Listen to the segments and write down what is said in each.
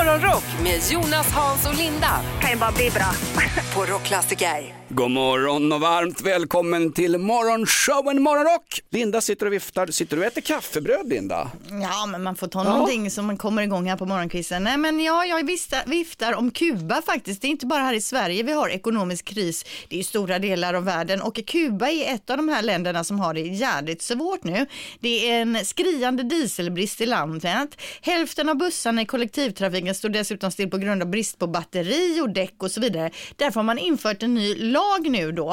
Morgonrock med Jonas, Hans och Linda. kan ju bara bli bra. På Rockklassiker. God morgon och varmt välkommen till morgonshowen Morgonrock. Linda sitter och viftar. Sitter du och äter kaffebröd Linda? Ja, men man får ta någonting som man kommer igång här på morgonkvisten. Nej, men ja, jag viftar, viftar om Kuba faktiskt. Det är inte bara här i Sverige vi har ekonomisk kris. Det är ju stora delar av världen och Kuba är ett av de här länderna som har det jädrigt svårt nu. Det är en skriande dieselbrist i landet. Hälften av bussarna i kollektivtrafiken står dessutom still på grund av brist på batteri och däck och så vidare. Därför har man infört en ny lag nu då.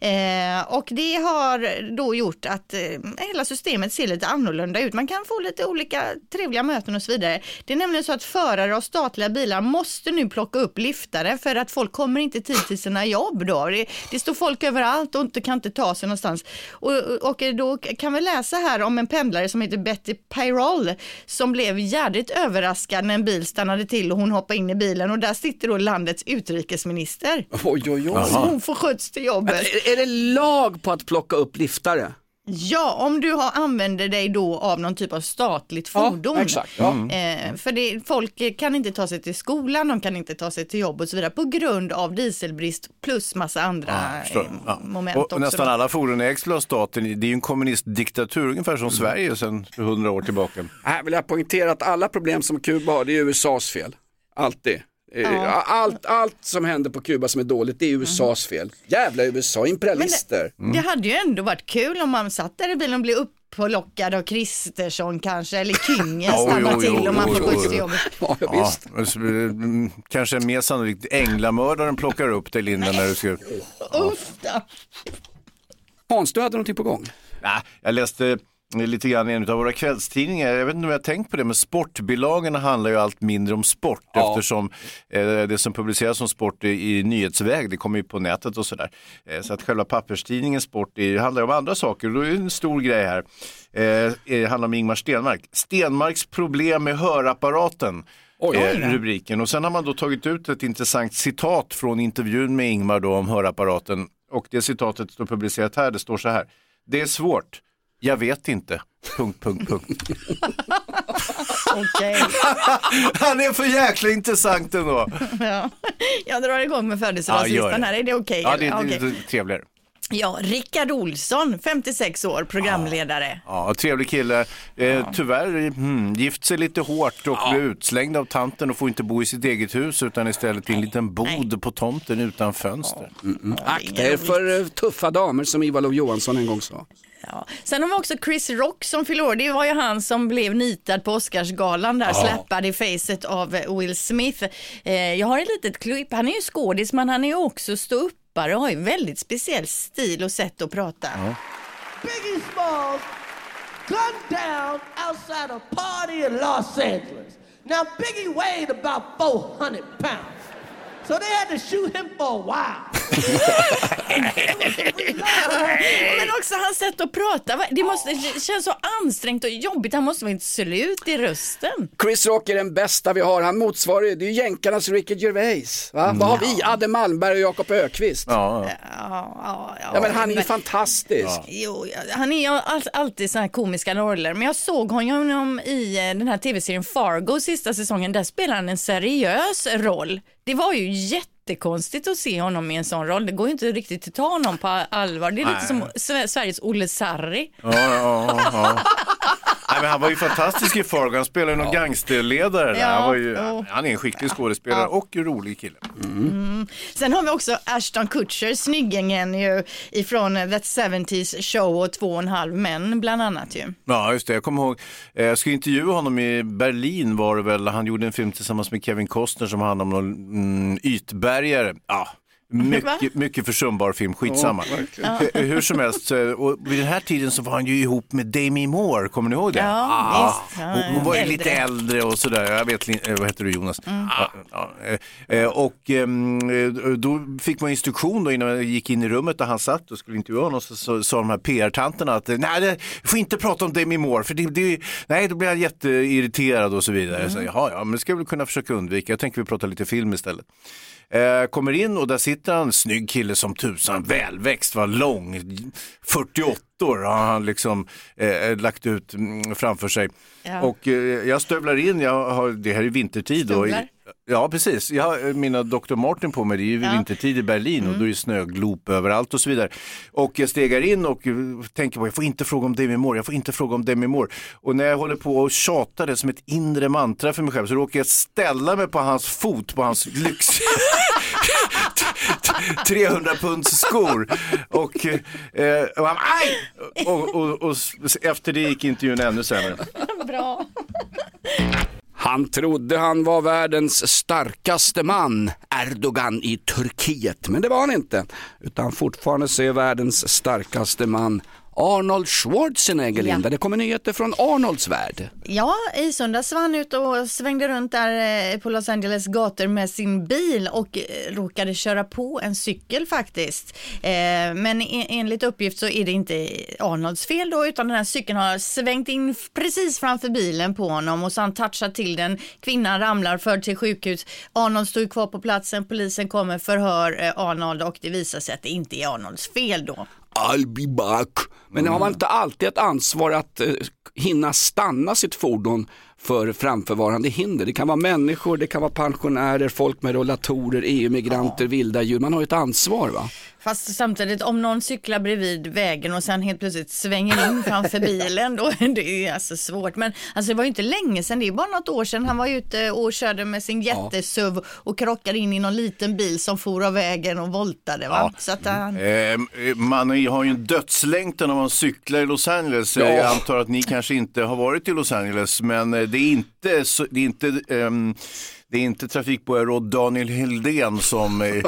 Eh, och det har då gjort att eh, hela systemet ser lite annorlunda ut. Man kan få lite olika trevliga möten och så vidare. Det är nämligen så att förare av statliga bilar måste nu plocka upp liftare för att folk kommer inte tid till sina jobb då. Det, det står folk överallt och inte, kan inte ta sig någonstans. Och, och då kan vi läsa här om en pendlare som heter Betty Pyrol som blev jädrigt överraskad när en bil stannade till och hon hoppade in i bilen och där sitter då landets utrikesminister. Oj, oj, oj. Hon får skjuts till jobbet. Är, är det lag på att plocka upp liftare? Ja, om du har, använder dig då av någon typ av statligt Ja, fordon. exakt, ja. Eh, för det, folk kan inte ta sig till skolan, de kan inte ta sig till jobb och så vidare på grund av dieselbrist plus massa andra Ja, eh, Ja. moment och, också. och nästan då. alla fordon ägs av staten. Det är ju en kommunistdiktatur ungefär som Sverige sedan 100 år tillbaka. Här vill jag poängtera att alla problem som Kuba har, det är USAs fel. Alltid. Eh, Allt, allt som händer på Kuba som är dåligt, det är USAs fel. Jävla USA, imperialister. Det hade ju ändå varit kul om man satt där i bilen och blev upplockad av Kristersson kanske, eller Kungen Jo, stannar till jo, och man får skjuts till jobbet. Ja, ja, Ja, mm, kanske mer sannolikt änglamördaren plockar upp dig Linda när du ska... Uff då. Hans, du hade någonting på gång. Nej, jag läste lite grann i en av våra kvällstidningar, jag vet inte om jag har tänkt på det, men sportbilagorna handlar ju allt mindre om sport Ja. eftersom eh, det som publiceras som sport i, i nyhetsväg, det kommer ju på nätet och sådär. Eh, så att själva papperstidningen sport är, handlar om andra saker och då är det en stor grej här. Eh, det handlar om Ingmar Stenmark. Stenmarks problem med hörapparaten. Oj. Eh, rubriken och sen har man då tagit ut ett intressant citat från intervjun med Ingmar då om hörapparaten och det citatet står publicerat här, det står så här. Det är svårt, jag vet inte. Punkt, punkt, punkt. Okej. Han är för jäkla intressant ändå. Ja. Jag drar igång med Ja, gör födelsedagslistan det. här, är det okej? Ja, det eller? är Okej. trevligare. Ja, Rickard Olsson, 56 år, programledare. Ja, trevlig kille. Eh, tyvärr mm, gift sig lite hårt och blev utslängd av tanten och får inte bo i sitt eget hus utan istället i en liten bod på tomten utan fönster. Akta er för eh, tuffa damer som Ivar Lo-Johansson en gång sa. Ja. Sen har vi också Chris Rock som fyller år. Det var ju han som blev nitad på Oscarsgalan där, släppad i facet av Will Smith. Eh, jag har ett litet klipp, han är ju skådis men han är ju också ståuppare och har ju väldigt speciell stil och sätt att prata. Biggie Smalls gunned down outside a party in Los Angeles. Now, Biggie weighed about 400 pounds. So they had to shoot him for a while. Men också hans sätt att prata, det, måste, det känns så ansträngt och jobbigt, han måste vara ett slut i rösten. Chris Rock är den bästa vi har, han motsvarar ju, det är ju jänkarnas Ricky Gervais. Va? Vad har vi? Adde Malmberg och Jakob Ökvist. Ja, Ja, Ja, ja, men han är ju fantastisk. Jo, han är ju all, alltid sådana här komiska roller, men jag såg honom i eh, den här tv-serien Fargo sista säsongen, där spelar han en seriös roll. Det var ju jättekonstigt att se honom i en sån roll, det går ju inte riktigt att ta honom på allvar. Det är lite som Sve- Sveriges Olle Sarri. ja, ja, ja. Nej, men han var ju fantastisk i Fargo, han spelade ju någon gangsterledare. där. Ja, han, var ju, han är en skicklig skådespelare och en rolig kille. Sen har vi också Ashton Kutcher, snyggingen ju ifrån That 70s Show och Två och en halv män bland annat ju. Ja, just det. Jag kommer ihåg, eh, jag skulle intervjua honom i Berlin var det väl. Han gjorde en film tillsammans med Kevin Costner som handlade om någon mm, ytbärgare. Ja, mycket, mycket försumbar film, skitsamma. Hur- Hur som helst, eh, och vid den här tiden så var han ju ihop med Demi Moore, kommer ni ihåg det? Ja, visst. Ja, Hon, hon var ju äldre. lite äldre och sådär, jag vet inte, vad heter du Jonas? Ja, ja, eh, eh, och ehm, eh, då fick man instruktion då innan jag gick in i rummet där han satt och skulle intervjua honom så så sa de här PR-tanterna att eh, nej, det, får inte prata om Demi Moore för det, det, nej, då blir han jätteirriterad och så vidare. Så, Jaha, ja, men det ska jag väl kunna försöka undvika, jag tänker vi prata lite film istället. Eh, kommer in och där sitter han, snygg kille som tusan, välväxt, var lång, 48 år har han liksom eh, lagt ut mm, framför sig. Ja. Och eh, jag stövlar in, jag har, det här är vintertid. Stövlar? Ja, precis. Jag har eh, mina Dr. Martin på mig, det är ju Ja. vintertid i Berlin och då är det snöglop överallt och så vidare. Och jag stegar in och eh, tänker på, jag får inte fråga om Demi Moore, jag får inte fråga om Demi Moore. Och när jag håller på och tjatar det som ett inre mantra för mig själv så råkar jag ställa mig på hans fot, på hans lyx... 300 punds skor och, eh, och han, aj! Och, och, och, s- efter det gick intervjun ännu sämre. Bra. Han trodde han var världens starkaste man, Erdogan i Turkiet, men det var han inte. Utan fortfarande så är världens starkaste man Arnold Schwarzenegger, Ja. Linda. Det kommer nyheter från Arnolds värld. Ja, i söndags var han ute och svängde runt där eh, på Los Angeles gator med sin bil och eh, råkade köra på en cykel faktiskt. Eh, Men e- enligt uppgift så är det inte Arnolds fel då, utan den här cykeln har svängt in precis framför bilen på honom och så han touchat till den. Kvinnan ramlar, förd till sjukhus. Arnold står kvar på platsen, polisen kommer, förhör Arnold och det visar sig att det inte är Arnolds fel då. I'll be back. Men har man inte alltid ett ansvar att eh, hinna stanna sitt fordon för framförvarande hinder? Det kan vara människor, det kan vara pensionärer, folk med rollatorer, EU-migranter, vilda djur. Man har ju ett ansvar va? Fast samtidigt om någon cyklar bredvid vägen och sen helt plötsligt svänger in framför bilen då är det alltså svårt. Men alltså det var ju inte länge sedan, det är bara något år sedan han var ute och körde med sin jättesuv och krockade in i någon liten bil som for av vägen och voltade va. Så att han, Eh, man har ju en dödslängtan när man cyklar i Los Angeles. Eh, Jag antar att ni kanske inte har varit i Los Angeles, men eh, det är inte, så- det är inte ehm, det är inte trafikborgarråd Daniel Hildén som, eh,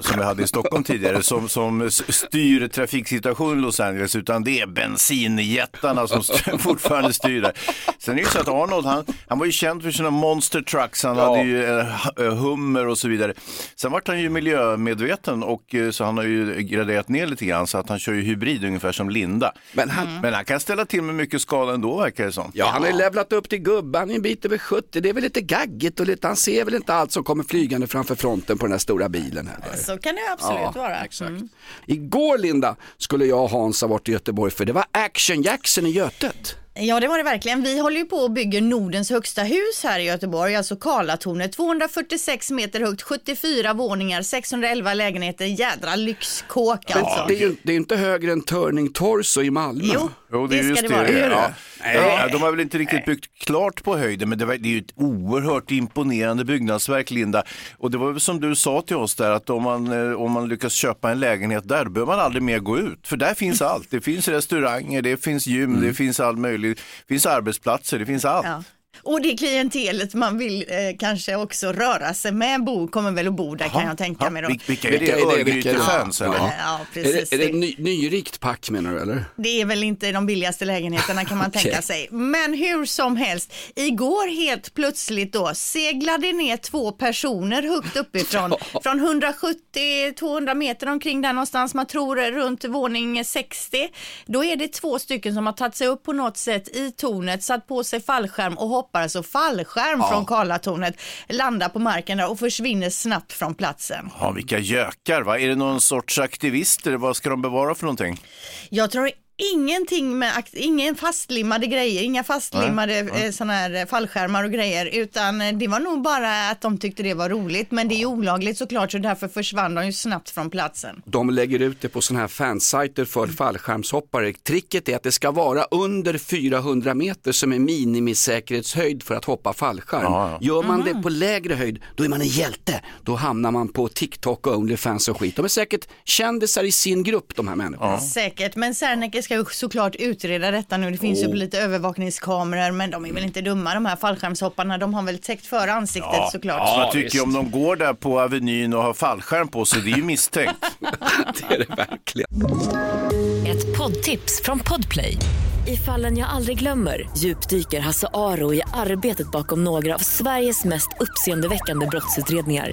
som vi hade i Stockholm tidigare som, som styr trafiksituationen i Los Angeles utan det är bensinjättarna som st- fortfarande styr där. Sen är det ju så att Arnold, han, han var ju känd för sina monster trucks, han hade ju eh, eh, Hummer och så vidare. Sen vart han ju miljömedveten och så han har ju graderat ner lite grann så att han kör ju hybrid ungefär som Linda. Men han, Mm. Men han kan ställa till med mycket skada ändå verkar det som. Ja, han har ju levlat upp till gubbe, han är en bit över 70, det är väl lite gaggigt och lite, han ser väl inte allt som kommer flygande framför fronten på den här stora bilen heller. så kan det absolut vara. Exakt. Mm. Igår Linda skulle jag och Hans ha varit i Göteborg för det var Action Jackson i Götet. Ja det var det verkligen. Vi håller ju på att bygga Nordens högsta hus här i Göteborg, alltså Karlatornet. 246 meter högt, 74 våningar, 611 lägenheter. Jädra lyxkåk alltså. det är ju det är inte högre än Turning Torso i Malmö. Jo, Jo, det, är det ska det. det vara. Ja. Nej. Ja, de har väl inte riktigt byggt klart på höjden, men det, var, det är ju ett oerhört imponerande byggnadsverk, Linda. Och det var väl som du sa till oss där, att om man, eh, om man lyckas köpa en lägenhet där, då behöver man aldrig mer gå ut. För där finns allt. Det finns restauranger, det finns gym, det finns all möjligt, det finns arbetsplatser, det finns allt. Ja. Och det klientelet man vill eh, kanske också röra sig med bo, kommer väl att bo där kan jag tänka Ja, mig då. vil- vilka är det? är är? Örgrytefans eller? Ja. Ja, Är precis. det, är det ny, nyrikt pack menar du eller? Det är väl inte de billigaste lägenheterna kan man Okej. tänka sig. Men hur som helst, igår helt plötsligt då seglade ner två personer högt uppifrån. Från 170-200 meter omkring där någonstans, man tror runt våning 60. Då är det två stycken som har tagit sig upp på något sätt i tornet, satt på sig fallskärm och hoppar alltså fallskärm från Karlatornet, landar på marken där och försvinner snabbt från platsen. Ja, vilka gökar, va? Är det någon sorts aktivister? Vad ska de bevara för någonting? Jag tror ingenting med, ingen fastlimmade grejer, inga fastlimmade eh, såna här eh, fallskärmar och grejer, utan eh, det var nog bara att de tyckte det var roligt. Men det är olagligt såklart, så därför försvann de ju snabbt från platsen. De lägger ut det på sådana här fansajter för fallskärmshoppare. Tricket är att det ska vara under 400 meter som är minimisäkerhetshöjd för att hoppa fallskärm. Ja, ja. Gör man det på lägre höjd, då är man en hjälte. Då hamnar man på TikTok och Onlyfans och skit. De är säkert kändisar i sin grupp de här människorna. Säkert, men Serneke ska ju såklart utreda detta nu. Det finns ju lite övervakningskameror, men de är väl inte dumma de här fallskärmshopparna. De har väl täckt för ansiktet såklart. Ja, jag tycker om de går där på Avenyn och har fallskärm på sig, det är ju misstänkt. Det är det verkligen. Ett poddtips från Podplay. I fallen jag aldrig glömmer djupdyker Hasse Aro i arbetet bakom några av Sveriges mest uppseendeväckande brottsutredningar.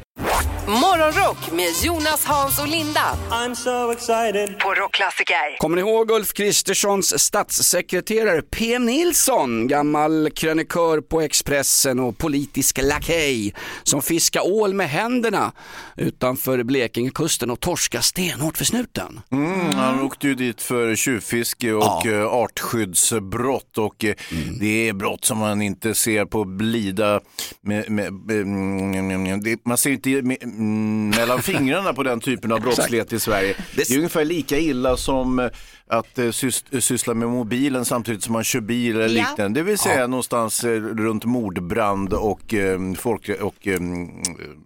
Morgonrock med Jonas, Hans och Linda. I'm so excited. På Rockklassiker. Kommer ni ihåg Ulf Kristerssons statssekreterare PM Nilsson, gammal krönikör på Expressen och politisk lakej som fiskar ål med händerna utanför Blekingekusten och torska stenhårt för snuten? Mm, han åkte ju dit för tjuvfiske och Ja. eh, artskyddsbrott och eh, det är brott som man inte ser på blida, med, med, mm, det, man ser inte med, mm, mellan fingrarna på den typen av brottslighet i Sverige. Det är ungefär lika illa som eh, att eh, sys, syssla med mobilen samtidigt som man kör bil eller Ja. liknande. Det vill säga någonstans eh, runt mordbrand och eh, folk och eh,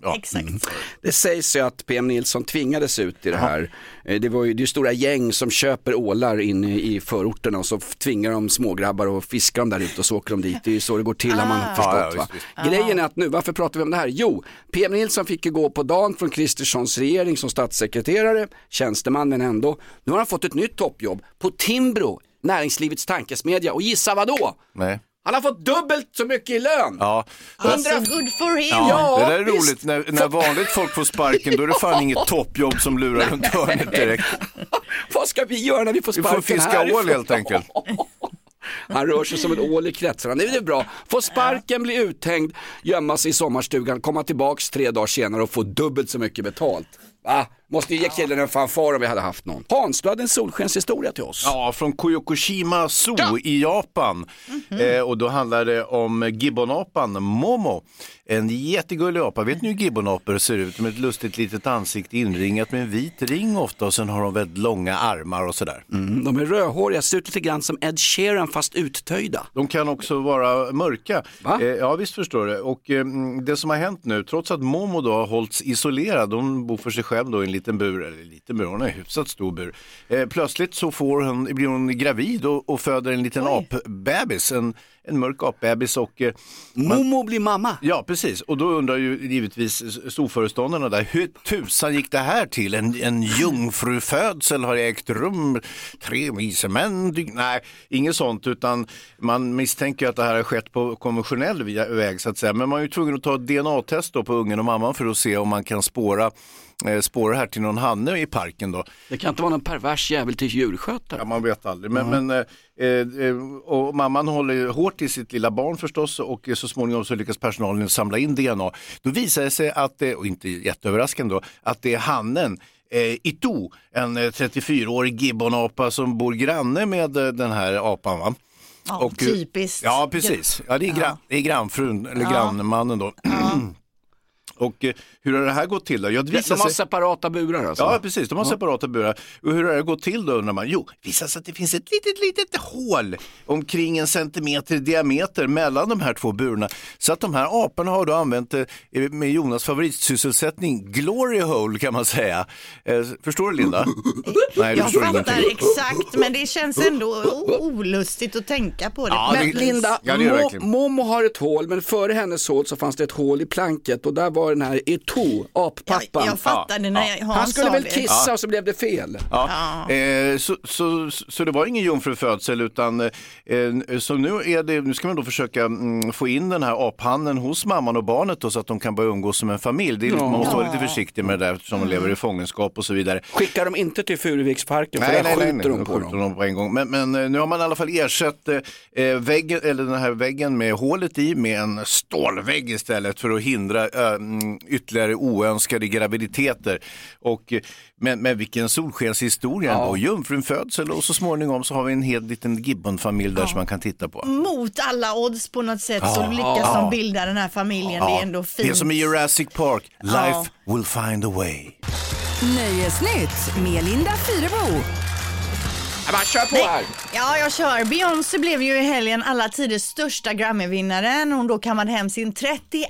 ja. Exakt. Det sägs ju att PM Nilsson tvingades ut i det här. Eh, Det var ju det är stora gäng som köper ålar inne i förorterna och så tvingar de smågrabbar att fiska dem där ute och så åker de dit. Det är ju så det går till har man Ja, förstått. ja, va? visst, Grejen är att nu, varför pratar vi om det här? Jo, PM Nilsson fick ju gå på dagen från Kristerssons regering som statssekreterare, tjänsteman men ändå. Nu har han fått ett nytt toppjobb på Timbro, näringslivets tankesmedja och gissa vad då? Nej. Han har fått dubbelt så mycket i lön. Ja. Alltså good for him. Ja, det där är visst. roligt. När, när vanligt folk får sparken då är det fan inget toppjobb som lurar runt hörnet direkt. Vad ska vi göra när vi får Vi sparken får fiska härifrån? ål helt enkelt. Han rör sig som en ål i kretsarna. Det är bra. Få sparken, bli uthängd, gömma sig i sommarstugan, komma tillbaks tre dagar senare och få dubbelt så mycket betalt. Va? Måste ge killen en fanfar om vi hade haft någon. Hans, du hade en solskenshistoria till oss. Ja, från Koyokushima Zoo i Japan. Mhm. eh, och då handlar det om gibbonapan Momo. En jättegullig apa. Vet ni hur gibbonapor ser ut? Med ett lustigt litet ansikte inringat med en vit ring ofta och sen har de väldigt långa armar och sådär. Mm, de är rödhåriga, ser ut lite grann som Ed Sheeran fast uttöjda. De kan också vara mörka. Va? Eh, ja visst förstår du. Och eh, det som har hänt nu, trots att Momo då har hållits isolerad, hon bor för sig själv då i en liten bur, eller en liten bur, hon har en hyfsat stor bur. Eh, plötsligt så får hon, blir hon gravid och, och föder en liten apbebis, en, en mörk apbebis och eh, Momo blir mamma. Ja, precis. Och då undrar ju givetvis storföreståndarna där, hur tusan gick det här till? En, en jungfrufödsel har ägt rum, tre vise män, nej, inget sånt, utan man misstänker att det här har skett på konventionell väg så att säga. Men man är ju tvungen att ta ett DNA-test då på ungen och mamman för att se om man kan spåra eh, spåra här till någon hanne i parken då. Det kan inte vara någon pervers jävel till djurskötare. Ja, man vet aldrig. Men, men, eh, eh, och mamman håller hårt i sitt lilla barn förstås och så småningom så lyckas personalen samla in DNA. Då visar det sig att, det, och inte jätteöverraskande då, att det är hannen eh, Ito, en eh, 34-årig gibbonapa som bor granne med eh, den här apan. Va? Ja, Och, eh, typiskt. Ja, precis. Ja, det, är gran, det är grannfrun, eller Ja. grannmannen då. Och eh, hur har det här gått till då? Ja, det De har sig... separata burar alltså? Ja, precis. De har separata burar. Och hur har det gått till då undrar man? Jo, det visar sig att det finns ett litet, litet hål omkring en centimeter i diameter mellan de här två burarna. Så att de här aporna har då använt det med Jonas favoritsysselsättning, glory hole kan man säga. Eh, förstår du Linda? Nej, du Jag fattar ingenting. exakt, men det känns ändå olustigt att tänka på det. Ja, Men det- Linda, Ja, det. Momo har ett hål, men före hennes hål så fanns det ett hål i planket och där var den här Eto, appappan. jag, jag fattade när jag, Hans Han skulle väl kissa och så blev det fel. Ja. Eh, så, så, så det var ingen jungfrufödsel utan eh, så nu, är det, nu ska man då försöka mm, få in den här aphannen hos mamman och barnet då, så att de kan börja umgås som en familj. Det är, lite- Man måste vara lite försiktig med det där eftersom de lever i fångenskap och så vidare. Skickar de inte till Furuviksparken för där skjuter de då på skjuter dem. de på en gång. Men, men eh, nu har man i alla fall ersatt eh, väggen, eller den här väggen med hålet i med en stålvägg istället för att hindra eh, ytterligare oönskade graviditeter. Och, eh, men, men vilken solskenshistoria Ja. ändå. Jungfrufödsel och så småningom så har vi en hel liten gibbonfamilj där som man kan titta på. Mot alla odds på något sätt så Ja. lyckas Ja. de bilda den här familjen. Det är ändå fint. Det är som i Jurassic Park, life Ja. will find a way. Nöjesnytt med Linda Fyrebo. Ja, bara kör på här. Ja, jag kör. Beyoncé blev ju i helgen alla tiders största Grammy-vinnare när hon då kammade hem sin 32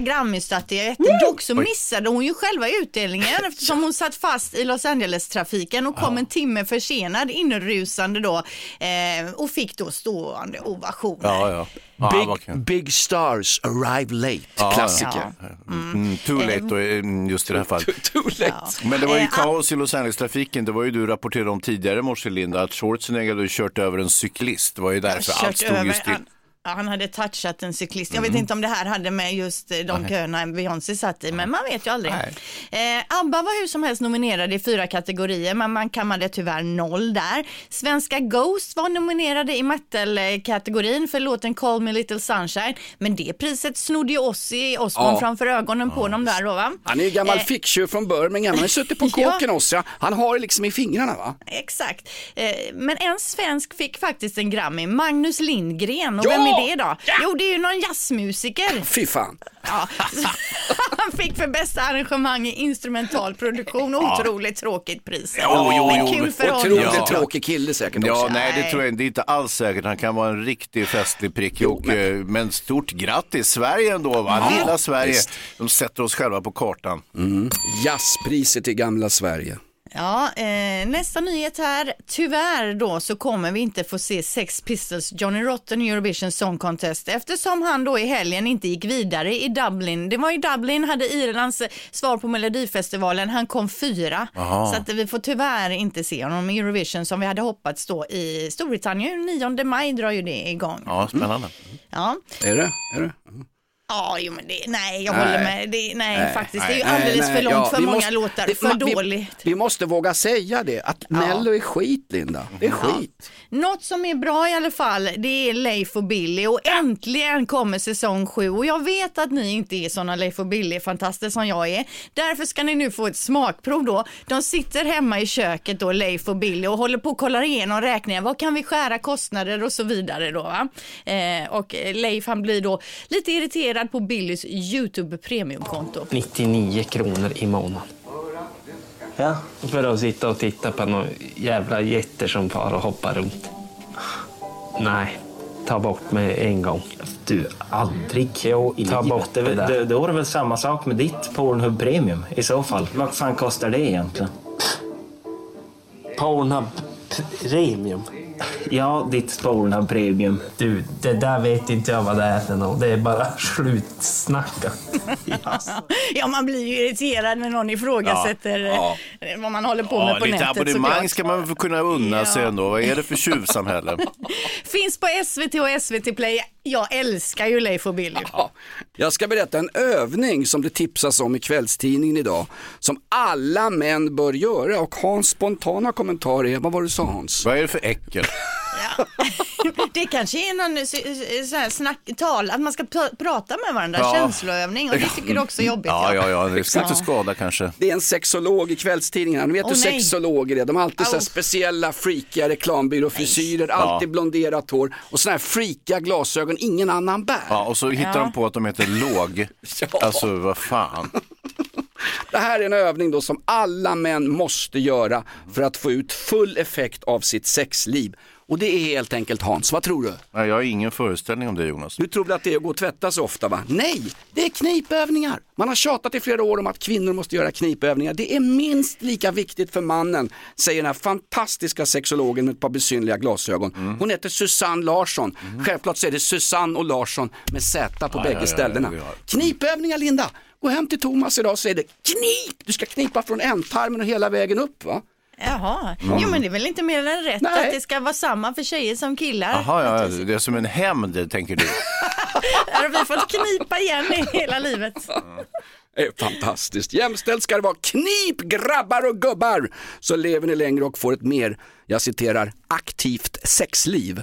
Grammy-statyett. Dock så missade hon ju själva utdelningen eftersom hon satt fast i Los Angeles-trafiken och kom en timme försenad inrusande då eh, och fick då stående ovationer. Ja, ja. ja Big, big stars arrive late, Ja, klassiker. Mm, too late eh, just i det här fallet. Too late. Men det var ju Eh, kaos i Los Angeles-trafiken. Det var ju du rapporterade om tidigare i morse, Linda, att Schwarzenegger kört över en cyklist. Det var ju därför allt stod ju över still. Ja, han hade touchat en cyklist. Jag vet inte om det här hade med just eh, de köerna Beyoncé satt i, men man vet ju aldrig. Eh, ABBA var hur som helst nominerade i fyra kategorier, men man kammade tyvärr noll där. Svenska Ghost var nominerade i metal-kategorin för låten Call Me Little Sunshine, men det priset snodde ju Ozzy Osbourne Ja. framför ögonen på dem där då va? Han är ju gammal Eh, ficktjuv från Birmingham, han har suttit på Ja. kåken ja. Han har det liksom i fingrarna va? Exakt. Eh, men en svensk fick faktiskt en Grammy, Magnus Lindgren. Och Ja! Är det då? Jo, det är ju någon jazzmusiker. Fy fan. Ja. Han fick för bästa arrangemang i instrumental produktion. Otroligt tråkigt pris. Jo, jo, men jo, kul men för honom. Otroligt Ja. tråkig kille säkert Ja, också. nej det tror jag inte. Det är inte alls säkert. Han kan vara en riktig festlig prick. Och, eh, men stort grattis, Sverige ändå va? Lilla Sverige. visst. De sätter oss själva på kartan. Jazzpriset i gamla Sverige. Ja, eh, nästa nyhet här. Tyvärr då så kommer vi inte få se Sex Pistols Johnny Rotten i Eurovision Song Contest eftersom han då i helgen inte gick vidare i Dublin. Det var i Dublin, hade Irlands eh, svar på Melodifestivalen. Han kom fyra. Så att vi får tyvärr inte se honom i Eurovision som vi hade hoppats då i Storbritannien. 9 maj drar ju det igång. Ja, spännande. Ja, Är det? Är det? Ja jo, men det, nej jag Nej. håller med. Det, nej, Nej, faktiskt, nej, det är ju alldeles för långt, ja, för många måste- låtar, det- för vi- dåligt. Vi måste våga säga det, att Mello är skit Linda. Det är skit. Något som är bra i alla fall, det är Leif och Billy och äntligen kommer säsong sju och jag vet att ni inte är sådana Leif och Billy-fantaster som jag är. Därför ska ni nu få ett smakprov då. De sitter hemma i köket då, Leif och Billy och håller på att kolla igenom räkningar. Vad kan vi skära kostnader och så vidare då va? Eh, och Leif han blir då lite irriterad på Billys YouTube premiumkonto. 99 kronor i månaden. Ja. För att sitta och titta på några jävla jätter som far och hoppar runt. Nej, ta bort med en gång. Du, aldrig Jo, i ta bort det, det där. det, Då är det väl samma sak med ditt Pornhub Premium i så fall. Vad fan kostar det egentligen? Pornhub Premium. Ja, ditt Pornhub Premium. Du, det där vet inte jag vad det är för något. Det är bara slutsnacka. Ja, man blir ju irriterad när någon ifrågasätter Ja, eh, vad man håller på med Ja, på lite nätet abonnemang såklart. ska man väl kunna unna sig Ja. ändå. Vad är det för tjuvsamhälle? Finns på SVT och SVT Play. Jag älskar ju Leif och Billy. Ja. Jag ska berätta en övning som det tipsas om i kvällstidningen idag. Som alla män bör göra och Hans spontana kommentar är, vad var det du sa Hans? Vad är det för äckel? Det kanske är någon så- så här snack, tal, att man ska pr- prata med varandra, Ja. känsloövning och det tycker du också är jobbigt. Ja, ja, ja, det ska inte Ja. skada kanske. Det är en sexolog i kvällstidningarna. Ni vet Åh, hur nej. sexologer är. De har alltid så här speciella freakiga reklambyråfrisyrer, alltid blonderat hår och sådana här freakiga glasögon ingen annan bär. Ja, och så hittar Ja. de på att de heter låg. Ja. Alltså, vad fan. Det här är en övning då som alla män måste göra för att få ut full effekt av sitt sexliv. Och det är helt enkelt Hans, vad tror du? Nej, Jag har ingen föreställning om det Jonas. Du tror väl att det är att gå och tvätta så ofta va? Nej, det är knipövningar. Man har tjatat i flera år om att kvinnor måste göra knipövningar. Det är minst lika viktigt för mannen, säger den här fantastiska sexologen med ett par besynliga glasögon. Hon heter Susanne Larsson. Självklart så är det Susanne och Larsson med Z på bägge ja, ja, ställena. ja. Knipövningar Linda! Gå hem till Thomas idag och säg det. Knip! Du ska knipa från ändtarmen och hela vägen upp va? Jaha, jo men det är väl inte mer än rätt Nej. att det ska vara samma för tjejer som killar. Jaha, ja, det är som en hämnd tänker du. Här har vi fått knipa igen i hela livet. Det är fantastiskt. Jämställt ska det vara. Knip grabbar och gubbar så lever ni längre och får ett mer, jag citerar, aktivt sexliv.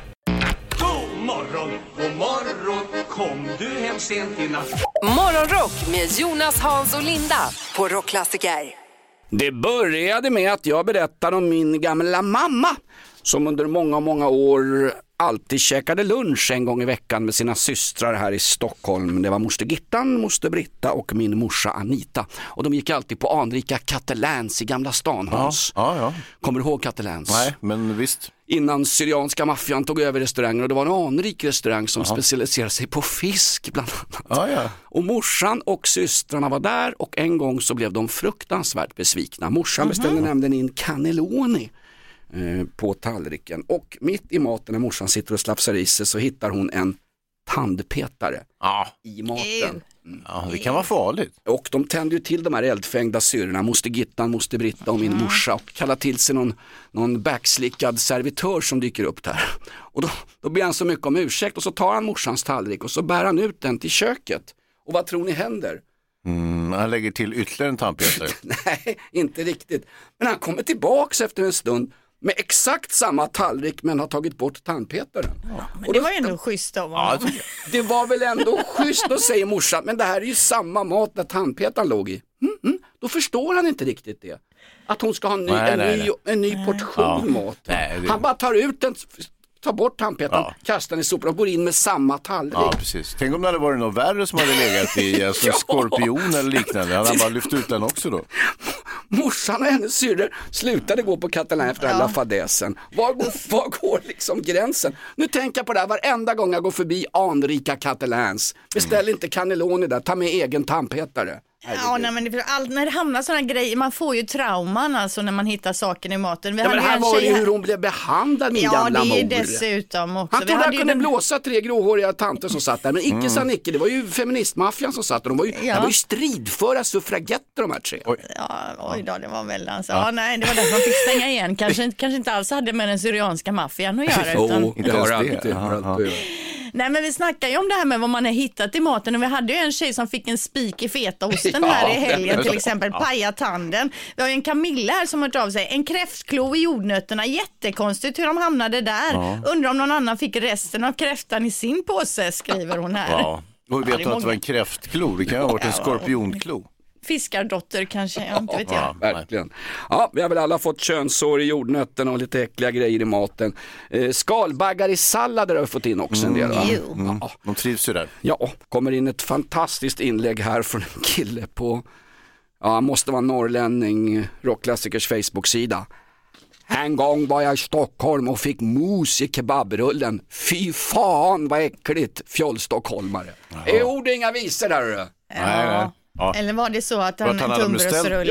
morgon, god morgon, kom du hem sent i natt? Morgonrock med Jonas, Hans och Linda på Rockklassiker. Det började med att jag berättade om min gamla mamma som under många, många år alltid käkade lunch en gång i veckan med sina systrar här i Stockholm. Det var moster Gittan, moster Britta och min morsa Anita. Och de gick alltid på anrika Catalans i Gamla stan, Hans. Ja, ja. Kommer du ihåg Catalans? Nej, men visst. Innan Syrianska maffian tog över restaurangen och det var en anrik restaurang som specialiserade sig på fisk bland annat. Ja, ja. Och morsan och systrarna var där och en gång så blev de fruktansvärt besvikna. Morsan beställde nämligen in cannelloni eh, på tallriken och mitt i maten när morsan sitter och slafsar i sig så hittar hon en tandpetare Ja. i maten. ja, det kan vara farligt. Och de tände ju till de här eldfängda syrorna, moster Gittan, moster Britta och min morsa och kallar till sig någon, någon backslickad servitör som dyker upp där. Och då, då ber han så mycket om ursäkt och så tar han morsans tallrik och så bär han ut den till köket. Och vad tror ni händer? Mm, han lägger till ytterligare en tandpetare. Nej, inte riktigt. Men han kommer tillbaks efter en stund med exakt samma tallrik men har tagit bort tandpetaren. Men det var ju ändå schysst av honom. Det var väl ändå schysst, då säger morsan, men det här är ju samma mat där tandpetaren låg i. Mm, mm. Då förstår han inte riktigt det. Att hon ska ha en ny, Nej, en nej, ny, nej. en ny portion Ja. mat. Nej, det- Han bara tar ut den, tar bort tandpetaren, Ja. kastar den i soporna och går in med samma tallrik. Ja, precis. Tänk om det hade varit något värre som hade legat i, alltså en skorpion eller liknande. Han hade bara lyft ut den också då. Morsan och hennes syrror slutade gå på Catalan efter den här fadäsen. Var går, var går liksom gränsen? Nu tänker jag på det här varenda gång jag går förbi anrika Catalans. Beställ inte cannelloni där, ta med egen tandpetare. Ja, nej, men det, allt, när det hamnar sådana grejer, man får ju trauman alltså när man hittar saker i maten. Vi Ja, men här var tjej ju hur hon blev behandlad min Ja, gamla det är mor. dessutom också. Han trodde hade han kunde den- blåsa tre gråhåriga tanter som satt där, men icke Mm. sa Nicke. Det var ju feministmaffian som satt där. De var ju, Ja. det var ju stridföra suffragetter de här tre. Ja, oj då, det var väl alltså. Ja. nej, det var därför man fick stänga igen. Kanske, kanske inte alls hade med den syrianska maffian att göra. Utan... Det har. Aha, aha. alltid. Nej, men vi snackar ju om det här med vad man har hittat i maten och vi hade ju en tjej som fick en spik i fetaosten Ja, här i helgen till exempel, paja tanden. Vi har ju en Camilla här som har hört av sig, en kräftklo i jordnötterna, jättekonstigt hur de hamnade där. Undrar om någon annan fick resten av kräftan i sin påse, skriver hon här. Ja. Och Ja, vet det du att det var en kräftklo? Det kan ha varit en skorpionklo. Fiskardotter kanske, jag inte vet jag. Ja, Verkligen. Ja, vi har väl alla fått könsår i jordnötterna och lite äckliga grejer i maten. Eh, skalbaggar i sallader har vi fått in också en del. Va? Mm. De trivs ju där. Ja, kommer in ett fantastiskt inlägg här från en kille på, ja han måste vara norrlänning, rockklassikers Facebook-sida. En gång var jag i Stockholm och fick mos i kebabrullen. Fy fan vad äckligt, fjollstockholmare. Är ord inga visor där du. Nej. Ja. Eller var det så att han, en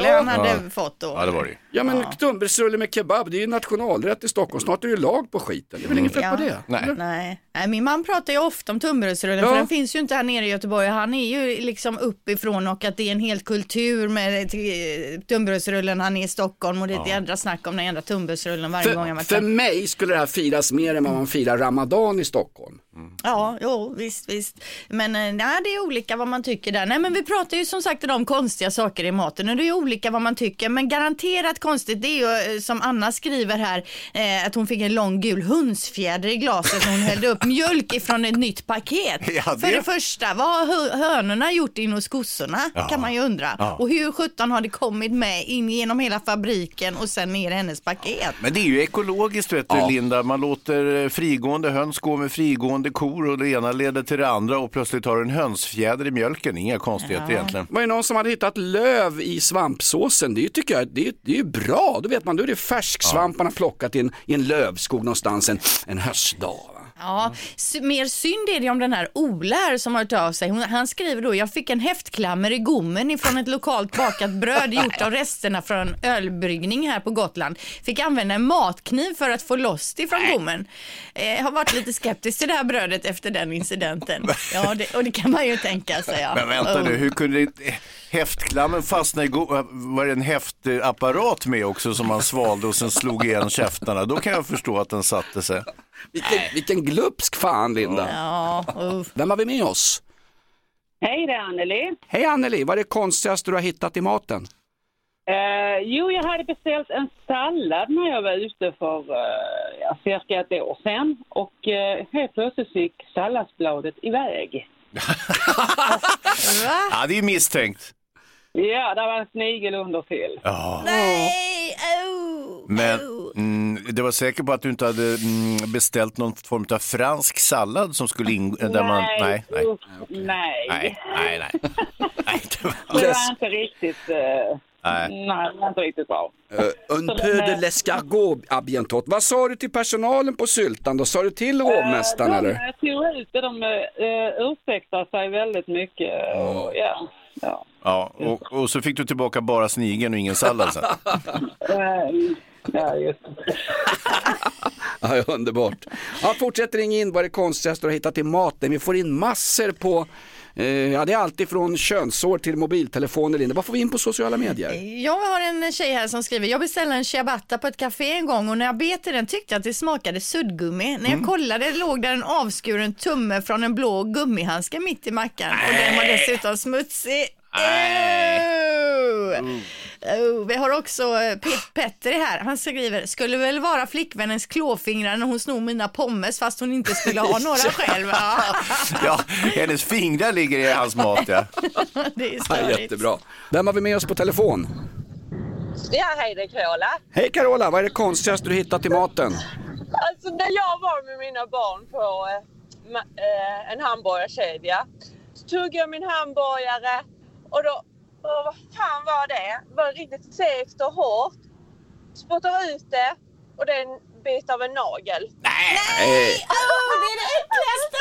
Ja. han hade Ja. fått då? ja, det var det ju. Ja men tunnbrödsrulle med kebab, det är ju nationalrätt i Stockholm. Snart är det lag på skiten. Det är väl inget fel Ja. på det? Nej. Nej. Nej, min man pratar ju ofta om tunnbrödsrullen Ja. för den finns ju inte här nere i Göteborg. Han är ju liksom uppifrån och att det är en hel kultur med eh, tunnbrödsrullen. Han är i Stockholm och det är ett jädra snack om den jädra tunnbrödsrullen varje gång jag För, varit för mig skulle det här firas mer än vad man firar Ramadan i Stockholm. Ja, jo, visst, visst. Men eh, nej, det är olika vad man tycker där. Nej, men vi pratar ju som sagt om konstiga saker i maten och det är olika vad man tycker. Men garanterat konstigt, det är ju eh, som Anna skriver här, eh, att hon fick en lång gul hönsfjäder i glaset när hon hällde upp mjölk ifrån ett nytt paket. Ja, det- För det första, vad har hö- hönorna gjort in hos kossorna? Kan man ju undra. Ja. Och hur sjutton har det kommit med in genom hela fabriken och sen ner i hennes paket? Men det är ju ekologiskt vet du Ja. Linda. Man låter eh, frigående höns gå med frigående kor och det ena leder till det andra och plötsligt har du en hönsfjäder i mjölken. Inga konstigheter egentligen. Det var ju någon som hade hittat löv i svampsåsen. Det tycker jag, det är, det är bra. Då vet man, då är det färsksvamp man har plockat i en, i en lövskog någonstans en, en höstdag. Ja, mer synd är det om den här Ola här som har hört av sig. Hon, han skriver då, jag fick en häftklammer i gommen ifrån ett lokalt bakat bröd gjort av resterna från ölbryggning här på Gotland. Fick använda en matkniv för att få loss det från gommen. Eh, har varit lite skeptisk till det här brödet efter den incidenten. Ja, det, och det kan man ju tänka sig. Ja. Men vänta nu, Oh. hur kunde det, eh, häftklammen fastna i go- Var det en häftapparat med också som man svalde och sen slog igen käftarna? Då kan jag förstå att den satte sig. Vilken, vilken glupsk fan Linda. Ja, uff. Vem har vi med oss? Hej, det är Anneli. Hej Anneli, vad är det konstigaste du har hittat i maten? Eh, jo, jag hade beställt en sallad när jag var ute för eh, ja, cirka ett år sedan och eh, helt plötsligt gick salladsbladet iväg. Ja, det är misstänkt. Ja, där var en snigel under till. Ja. Nej, oh, Men, oh. Mm, det var säker på att du inte hade mm, beställt någon form av fransk sallad som skulle ingå? Där man, nej, nej. usch, nej. Nej, nej, nej. nej det var... Det var inte riktigt, eh, Nej. nej, det var inte riktigt bra. Uh, un Så peu de är- l'escargot à bientôt. Vad sa du till personalen på Syltan då? Sa du till hovmästaren Eh, eller? De tog ut det, de uh, ursäktade sig väldigt mycket. och Ja, ja. Ja, och, och så fick du tillbaka bara snigeln och ingen sallad sen. Ja, just det. Ja, underbart. Ja, fortsätt ringa in vad det konstigaste du har hittat i maten. Vi får in massor på, eh, ja det är alltid från könsår till mobiltelefoner. Linda. Vad får vi in på sociala medier? Jag har en tjej här som skriver, jag beställde en ciabatta på ett café en gång och när jag bet i den tyckte jag att det smakade suddgummi. När jag kollade låg där en avskuren tumme från en blå gummihandske mitt i mackan och den var dessutom smutsig. Ew. Oh, vi har också eh, Pet- Petter här, han skriver, skulle väl vara flickvännens klåfingrar när hon snor mina pommes fast hon inte skulle ha några själv. Ja, hennes fingrar ligger i hans mat ja. det är Ja, störigt. jättebra. Vem har vi med oss på telefon? Ja, hej det är Carola. Hej Carola, vad är det konstigaste du hittat i maten? Alltså när jag var med mina barn på eh, eh, en hamburgarkedja så tog jag min hamburgare och då, och vad fan var det? var riktigt segt och hårt. Spottar ut det och det är en bit av en nagel. Nej! Åh, det är det äckligaste!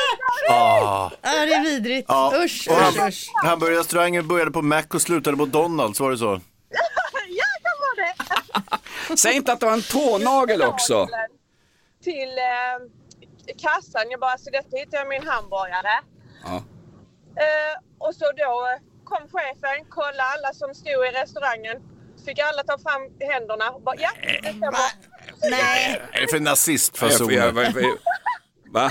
Ah. Ja, det är vidrigt. Ja. Usch, och usch, ham- usch. Hamburgerrestaurangen började på Mac och slutade på Donalds, var det så? ja, det var det! Säg inte att du har en tånagel också. Till eh, kassan. Jag bara, så detta hittade jag min hamburgare. Ja. Eh, och så då kom chefen, kollade alla som stod i restaurangen. Fick alla ta fram händerna och bara, ja, det stämmer. Nej. Är det för nazistfasoner? Va?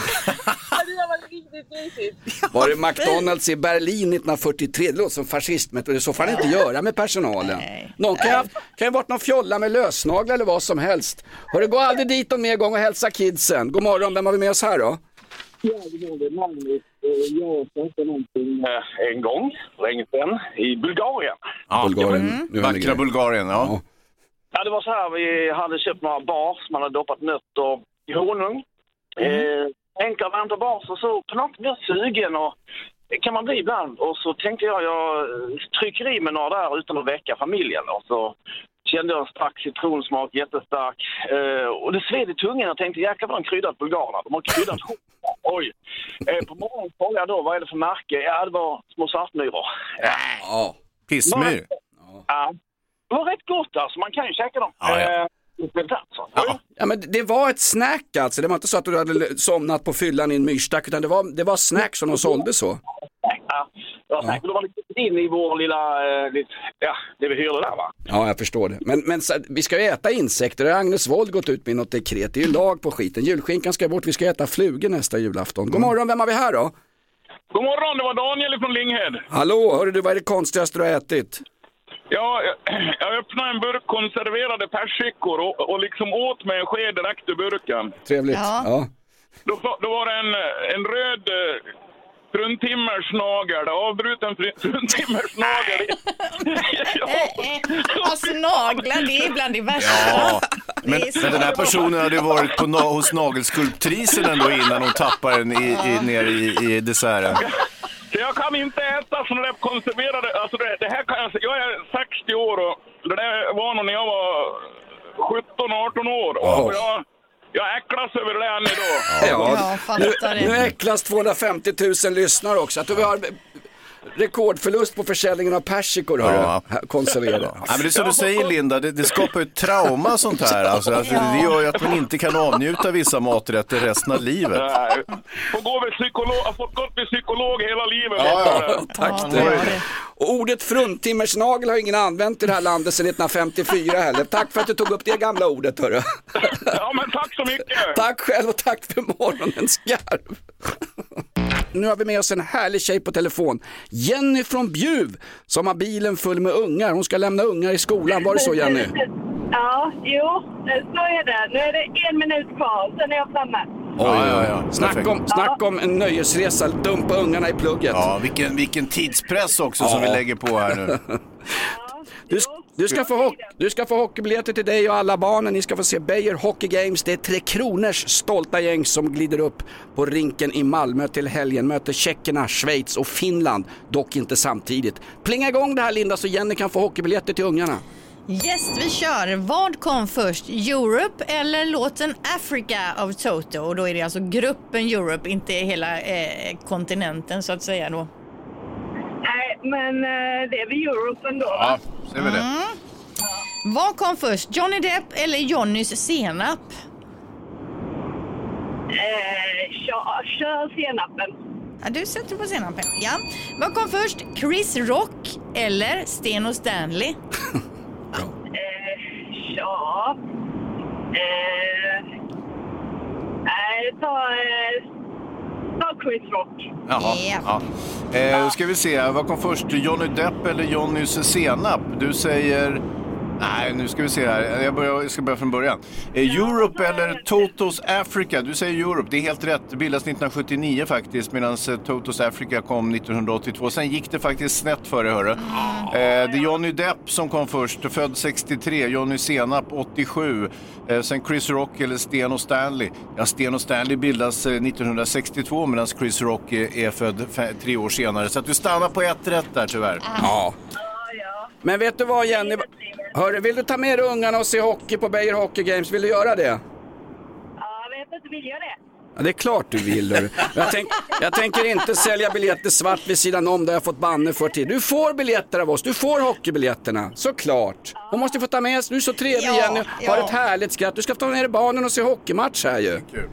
Det var riktigt mysigt. Var det McDonalds i Berlin 1943? Det låter som fascistmetod, så får han inte göra med personalen. Någon kan ju ha- kan varit någon fjolla med lösnaglar eller vad som helst. Hörru, gå aldrig dit någon mer gång och hälsa kidsen. God morgon, vem har vi med oss här då? Ja, det är Magnus. Eh, Jag startade någonting eh, en gång, länge sedan, i Bulgarien. Ja, Bulgarien. Mm. Vackra. Bulgarien, ja. Ja, det var så här, vi hade köpt några bars, man hade doppat nötter i honung. Eh, enkla och bars och så på något blir sugen och det kan man bli ibland. Och så tänkte jag, jag eh, trycker i mig några där utan att väcka familjen. Och så kände jag en stark citronsmak, jättestark. Eh, och det sved i tungan. Jag tänkte, jäklar vad de kryddat bulgarerna. De har kryddat. Oj. Eh, på morgonen frågade jag då, vad är det för märke? Ja, det var små svartmyror. Ja. Pissmyr. Ja. Det var rätt gott alltså, man kan ju käka dem. Ja, ja. Alltså. Ja, men det var ett snack alltså. Det var inte så att du hade somnat på fyllan i en myrstack, utan det var, det var snack som de sålde så. Ja, det var säkert. Då var lite in i vår lilla, eh, ja, det vi hyrde där va. Ja, jag förstår det. Men, men så, vi ska ju äta insekter. Det har Agnes Wold gått ut med något dekret. Det är ju lag på skiten. Julskinkan ska bort. Vi ska äta flugor nästa julafton. God morgon, vem har vi här då? God morgon, det var Daniel från Linghed. Hallå, hörru du, vad är det konstigaste du har ätit? Ja, jag- öppnade en burk konserverade persikor och, och liksom åt med en sked direkt ur burken. Trevligt. Ja. Ja. Då, då var det en, en röd eh, fruntimmersnagel, avbruten fr- fruntimmersnagel. Alltså naglar, det är bland det värsta. Ja, men, Det är så men den här personen hade ju varit på, na- hos nagelskulptrisen ändå innan hon tappade den i, i, ner i, i desserten. Kan inte äta sådana där konserverade, alltså det, det här kan jag, jag är 60 år och det där var nog när jag var 17-18 år. Och jag, jag äcklas över det än idag. Ja, fattar nu, nu äcklas 250 000 lyssnare också. Att vi har rekordförlust på försäljningen av persikor, hörru. Ja. Konserverade. Ja, men det är som du säger Linda, det, det skapar ju ett trauma sånt här. Alltså, alltså, det gör ju att man inte kan avnjuta vissa maträtter resten av livet. Nej, Får gå vid psykolog, jag har fått gått vid psykolog hela livet. Ja, du Ja, tack det. Och ordet fruntimmersnagel har ingen använt i det här landet sedan 1954 heller. Tack för att du tog upp det gamla ordet, hörru. Ja, men tack så mycket. Tack själv och tack för morgonens skarv. Nu har vi med oss en härlig tjej på telefon. Jenny från Bjuv som har bilen full med ungar. Hon ska lämna ungar i skolan. Var det så Jenny? Ja, jo, så är det. Nu är det en minut kvar, sen är jag framme. Ja, ja, ja. Snack om, snack om en nöjesresa, dumpa ungarna i plugget. Ja, vilken, vilken tidspress också som vi lägger på här nu. Du, du ska, få du ska få hockeybiljetter till dig och alla barnen. Ni ska få se Beijer Hockey Games. Det är Tre Kronors stolta gäng som glider upp på rinken i Malmö till helgen. Möter tjeckerna, Schweiz och Finland. Dock inte samtidigt. Plinga igång det här Linda så Jenny kan få hockeybiljetter till ungarna. Yes, vi kör. Vad kom först? Europe eller låten Africa av Toto? Och då är det alltså gruppen Europe, inte hela eh, kontinenten så att säga då. Nej, men eh, det är väl Europe ändå. Ja, ser vi det. Mm. Vad kom först? Johnny Depp eller Johnnys senap? Eh, kör, kör senapen. Ja, du sätter på senapen. Ja. Vad kom först? Chris Rock eller Sten och Stanley? Eh, ja. Eh, nej, ta, eh, ta Chris Rock. Jaha. Ja. Eh, ska vi se, vad kom först? Johnny Depp eller Johnnys senap? Du säger... Nej, nu ska vi se här. Jag, börjar, jag ska börja från början. Eh, Europe eller Totos Africa? Du säger Europe, det är helt rätt. Det bildades 1979 faktiskt medan eh, Totos Africa kom 1982. Sen gick det faktiskt snett för det, hörru. Eh, det är Johnny Depp som kom först, född 63. Johnny Senap 87. Eh, sen Chris Rock eller Sten och Stanley. Ja, Sten och Stanley bildas eh, 1962 medan Chris Rock är, född tre år senare. Så att du stannar på ett rätt där tyvärr. Ja. Men vet du vad Jenny? Hörru, vill du ta med dig ungarna och se hockey på Beijer Hockey Games? Vill du göra det? Ja, vet inte, vill jag det? Ja, det är klart du vill. Jag, tänk, jag tänker inte sälja biljetter svart vid sidan om där jag fått banne för tid. Du får biljetter av oss, du får hockeybiljetterna. Såklart. Hon måste få ta med sig, du är så trevlig Ja, Jenny, har ja. ett härligt skratt. Du ska få ta med dig barnen och se hockeymatch här ju. Kul.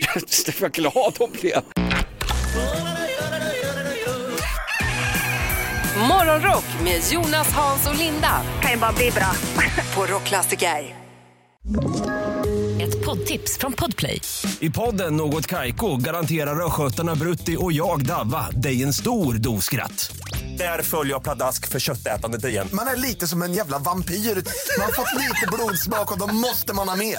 Vad glad hon blev. Morgonrock med Jonas, Hans och Linda. Kan ju bara bli bra. På Rockklassiker. Ett poddtips från Podplay. I podden Något Kaiko garanterar östgötarna Brutti och jag, Davva, dig en stor dos skratt. Där följer jag pladask för köttätandet igen. Man är lite som en jävla vampyr. Man har fått lite blodsmak och då måste man ha mer.